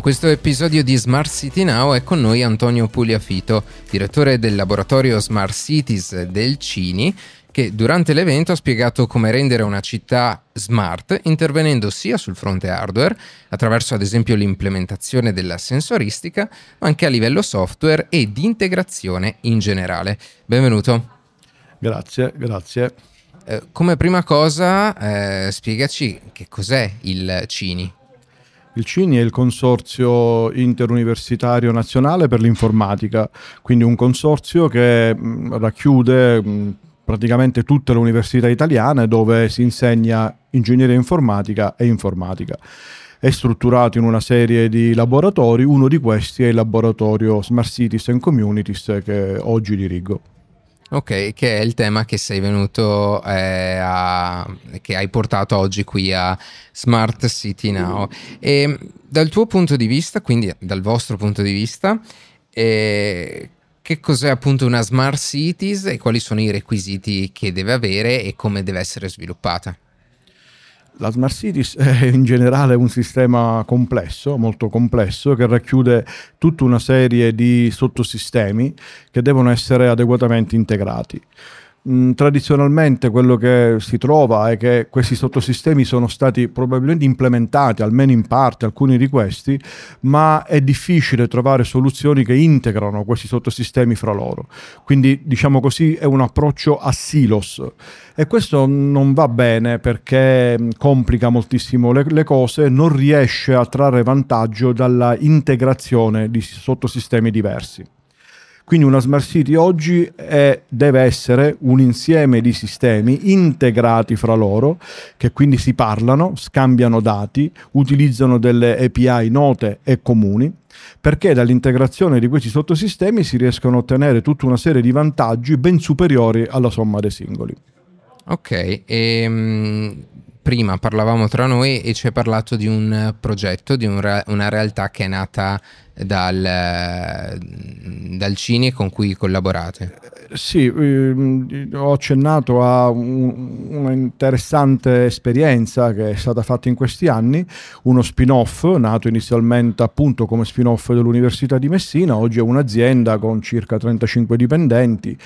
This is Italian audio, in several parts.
In questo episodio di Smart City Now è con noi Antonio Pugliafito, direttore del laboratorio Smart Cities del Cini, che durante l'evento ha spiegato come rendere una città smart intervenendo sia sul fronte hardware, attraverso ad esempio l'implementazione della sensoristica, ma anche a livello software e di integrazione in generale. Benvenuto. Grazie, grazie. Eh, come prima cosa, eh, spiegaci che cos'è il Cini. Il CINI è il Consorzio Interuniversitario Nazionale per l'Informatica, quindi un consorzio che mm, racchiude mm, praticamente tutte le università italiane dove si insegna ingegneria informatica e informatica. È strutturato in una serie di laboratori, uno di questi è il laboratorio Smart Cities and Communities che oggi dirigo. Ok, che è il tema che sei venuto eh, a, che hai portato oggi qui a Smart City Now. E dal tuo punto di vista, quindi dal vostro punto di vista, eh, che cos'è appunto una Smart Cities e quali sono i requisiti che deve avere e come deve essere sviluppata? La Smart Cities è in generale un sistema complesso, molto complesso, che racchiude tutta una serie di sottosistemi che devono essere adeguatamente integrati. Mm, tradizionalmente quello che si trova è che questi sottosistemi sono stati probabilmente implementati, almeno in parte, alcuni di questi, ma è difficile trovare soluzioni che integrano questi sottosistemi fra loro. Quindi, diciamo così, è un approccio a silos e questo non va bene perché mm, complica moltissimo le, le cose, non riesce a trarre vantaggio dalla integrazione di sottosistemi diversi. Quindi una smart city oggi è, deve essere un insieme di sistemi integrati fra loro, che quindi si parlano, scambiano dati, utilizzano delle API note e comuni, perché dall'integrazione di questi sottosistemi si riescono a ottenere tutta una serie di vantaggi ben superiori alla somma dei singoli. Ok, e, ehm, prima parlavamo tra noi e ci hai parlato di un progetto, di un re- una realtà che è nata dal, dal Cini con cui collaborate. Sì, ehm, ho accennato a un, un'interessante esperienza che è stata fatta in questi anni, uno spin-off nato inizialmente appunto come spin-off dell'Università di Messina, oggi è un'azienda con circa 35 dipendenti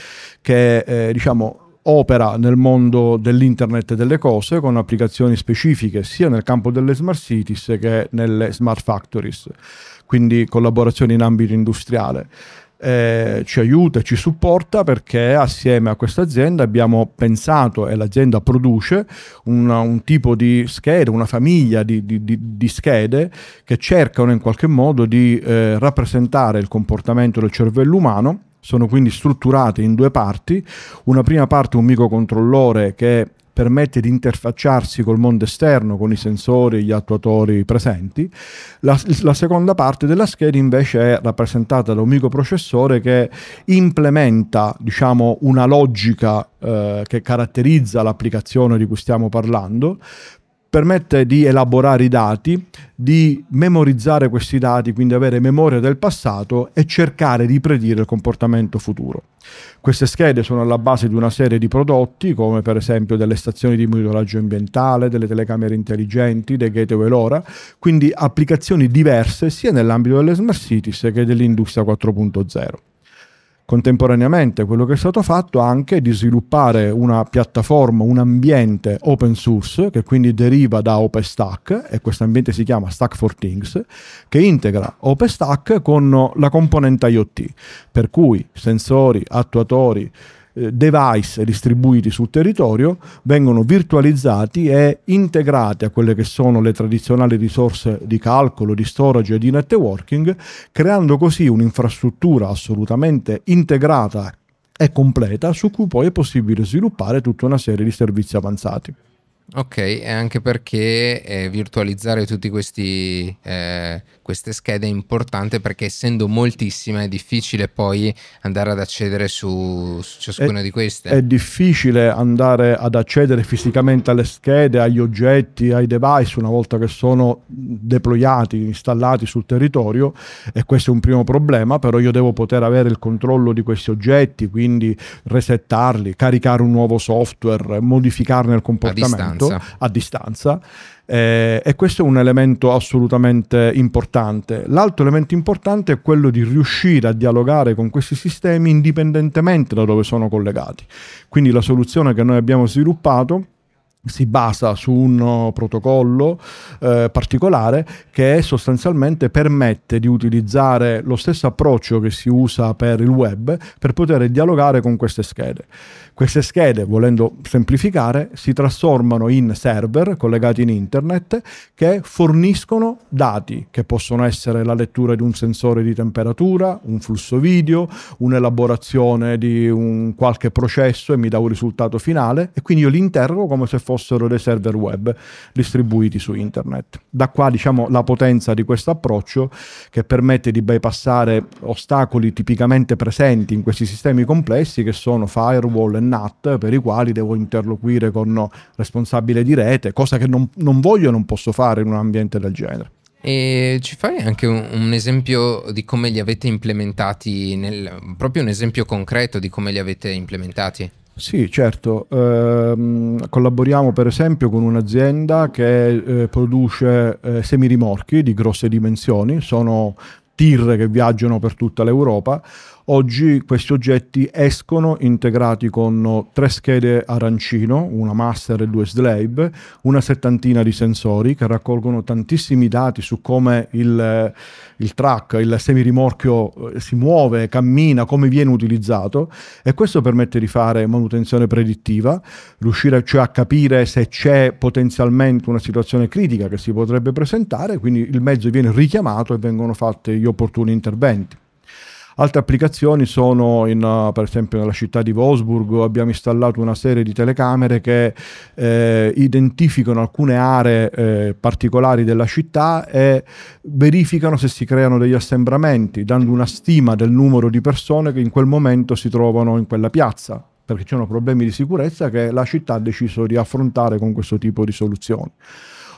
che eh, diciamo opera nel mondo dell'internet delle cose con applicazioni specifiche sia nel campo delle smart cities che nelle smart factories, quindi collaborazioni in ambito industriale. Eh, ci aiuta e ci supporta perché assieme a questa azienda abbiamo pensato e l'azienda produce una, un tipo di schede, una famiglia di, di, di, di, schede che cercano in qualche modo di eh, rappresentare il comportamento del cervello umano sono quindi strutturate in due parti. Una prima parte un microcontrollore che permette di interfacciarsi col mondo esterno, con i sensori e gli attuatori presenti. La, la, seconda parte della scheda invece è rappresentata da un microprocessore che implementa diciamo, una logica eh, che caratterizza l'applicazione di cui stiamo parlando, permette di elaborare i dati, di memorizzare questi dati, quindi avere memoria del passato e cercare di predire il comportamento futuro. Queste schede sono alla base di una serie di prodotti, come per esempio delle stazioni di monitoraggio ambientale, delle telecamere intelligenti, dei gateway LoRa, quindi applicazioni diverse sia nell'ambito delle smart cities che dell'industria 4.0. Contemporaneamente quello che è stato fatto anche di sviluppare una piattaforma, un ambiente open source che quindi deriva da OpenStack e questo ambiente si chiama Stack for Things che integra OpenStack con la componente IoT per cui sensori, attuatori, device distribuiti sul territorio vengono virtualizzati e integrati a quelle che sono le tradizionali risorse di calcolo, di storage e di networking, creando così un'infrastruttura assolutamente integrata e completa su cui poi è possibile sviluppare tutta una serie di servizi avanzati. Ok, e anche perché eh, virtualizzare tutte eh, queste schede è importante perché essendo moltissime è difficile poi andare ad accedere su, su ciascuna è, di queste. È difficile andare ad accedere fisicamente alle schede, agli oggetti, ai device una volta che sono deployati, installati sul territorio e questo è un primo problema, però io devo poter avere il controllo di questi oggetti, quindi resettarli, caricare un nuovo software, modificarne il comportamento distanza. A distanza. Eh, e questo è un elemento assolutamente importante importante. L'altro elemento importante è quello di riuscire a dialogare con questi sistemi indipendentemente da dove sono collegati. Quindi la soluzione che noi abbiamo sviluppato si basa su un protocollo eh, particolare che sostanzialmente permette di utilizzare lo stesso approccio che si usa per il web per poter dialogare con queste schede. Queste schede, volendo semplificare, si trasformano in server collegati in internet che forniscono dati che possono essere la lettura di un sensore di temperatura, un flusso video, un'elaborazione di un qualche processo e mi dà un risultato finale e quindi io li interrogo come se fossero dei server web distribuiti su internet. Da qua diciamo la potenza di questo approccio che permette di bypassare ostacoli tipicamente presenti in questi sistemi complessi che sono firewall e NAT per i quali devo interloquire con responsabile di rete, cosa che non, non voglio e non posso fare in un ambiente del genere. E ci fai anche un, un, esempio di come li avete implementati, nel, proprio un esempio concreto di come li avete implementati? Sì, certo. Eh, collaboriamo per esempio con un'azienda che eh, produce eh, semirimorchi di grosse dimensioni, sono tir che viaggiano per tutta l'Europa. Oggi questi oggetti escono integrati con tre schede arancino, una master e due slave, una settantina di sensori che raccolgono tantissimi dati su come il, il track, il semirimorchio eh, si muove, cammina, come viene utilizzato e questo permette di fare manutenzione predittiva, riuscire cioè a capire se c'è potenzialmente una situazione critica che si potrebbe presentare, quindi il mezzo viene richiamato e vengono fatti gli opportuni interventi. Altre applicazioni sono, in, uh, per esempio, nella città di Wolfsburg abbiamo installato una serie di telecamere che eh, identificano alcune aree eh, particolari della città e verificano se si creano degli assembramenti, dando una stima del numero di persone che in quel momento si trovano in quella piazza perché c'erano problemi di sicurezza che la città ha deciso di affrontare con questo tipo di soluzioni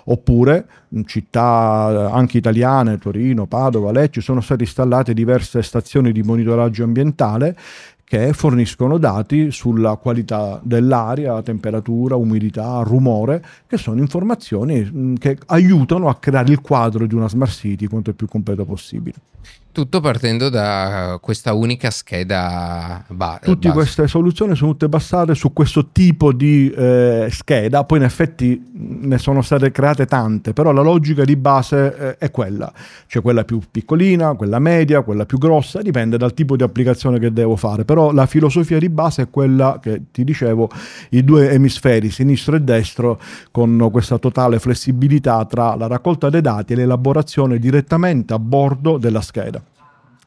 oppure in città anche italiane, Torino, Padova, Lecce, sono state installate diverse stazioni di monitoraggio ambientale che forniscono dati sulla qualità dell'aria, temperatura, umidità, rumore, che sono informazioni che aiutano a creare il quadro di una smart city quanto più completo possibile. Tutto partendo da questa unica scheda ba- Tutte queste soluzioni sono tutte basate su questo tipo di eh, scheda, poi in effetti ne sono state create tante, però la logica di base eh, è quella, cioè quella più piccolina, quella media, quella più grossa, dipende dal tipo di applicazione che devo fare, però la filosofia di base è quella che ti dicevo, i due emisferi, sinistro e destro, con questa totale flessibilità tra la raccolta dei dati e l'elaborazione direttamente a bordo della scheda.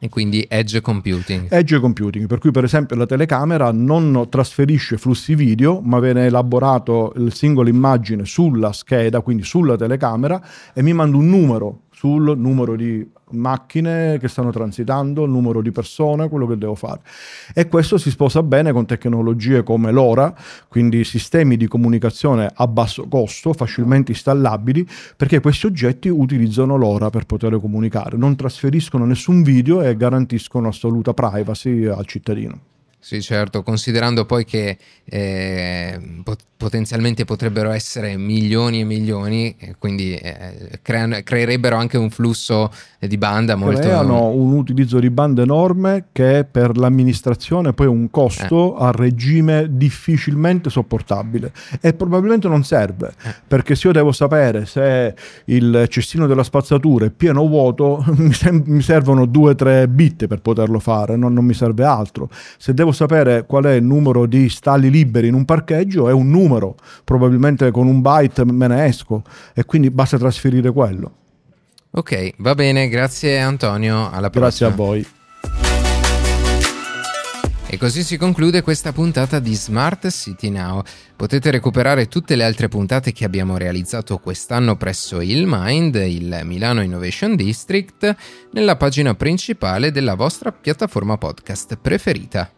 E quindi edge computing. Edge computing, per cui per esempio la telecamera non trasferisce flussi video, ma viene elaborato il singolo immagine sulla scheda, quindi sulla telecamera, e mi manda un numero sul numero di macchine che stanno transitando, il numero di persone, quello che devo fare. E questo si sposa bene con tecnologie come l'ORA, quindi sistemi di comunicazione a basso costo, facilmente installabili, perché questi oggetti utilizzano l'ORA per poter comunicare, non trasferiscono nessun video e garantiscono assoluta privacy al cittadino. Sì, certo, considerando poi che eh, pot- potenzialmente potrebbero essere milioni e milioni, quindi eh, creano, creerebbero anche un flusso di banda molto... Creano un utilizzo di banda enorme che per l'amministrazione poi è un costo eh. a regime difficilmente sopportabile e probabilmente non serve, eh. perché se io devo sapere se il cestino della spazzatura è pieno o vuoto, mi servono due o tre bit per poterlo fare, non, non mi serve altro. Se devo sapere qual è il numero di stalli liberi in un parcheggio, è un numero, probabilmente con un byte me ne esco e quindi basta trasferire quello. Ok, va bene, grazie Antonio, alla prossima. Grazie a voi. E così si conclude questa puntata di Smart City Now. Potete recuperare tutte le altre puntate che abbiamo realizzato quest'anno presso il Mind, il Milano Innovation District, nella pagina principale della vostra piattaforma podcast preferita.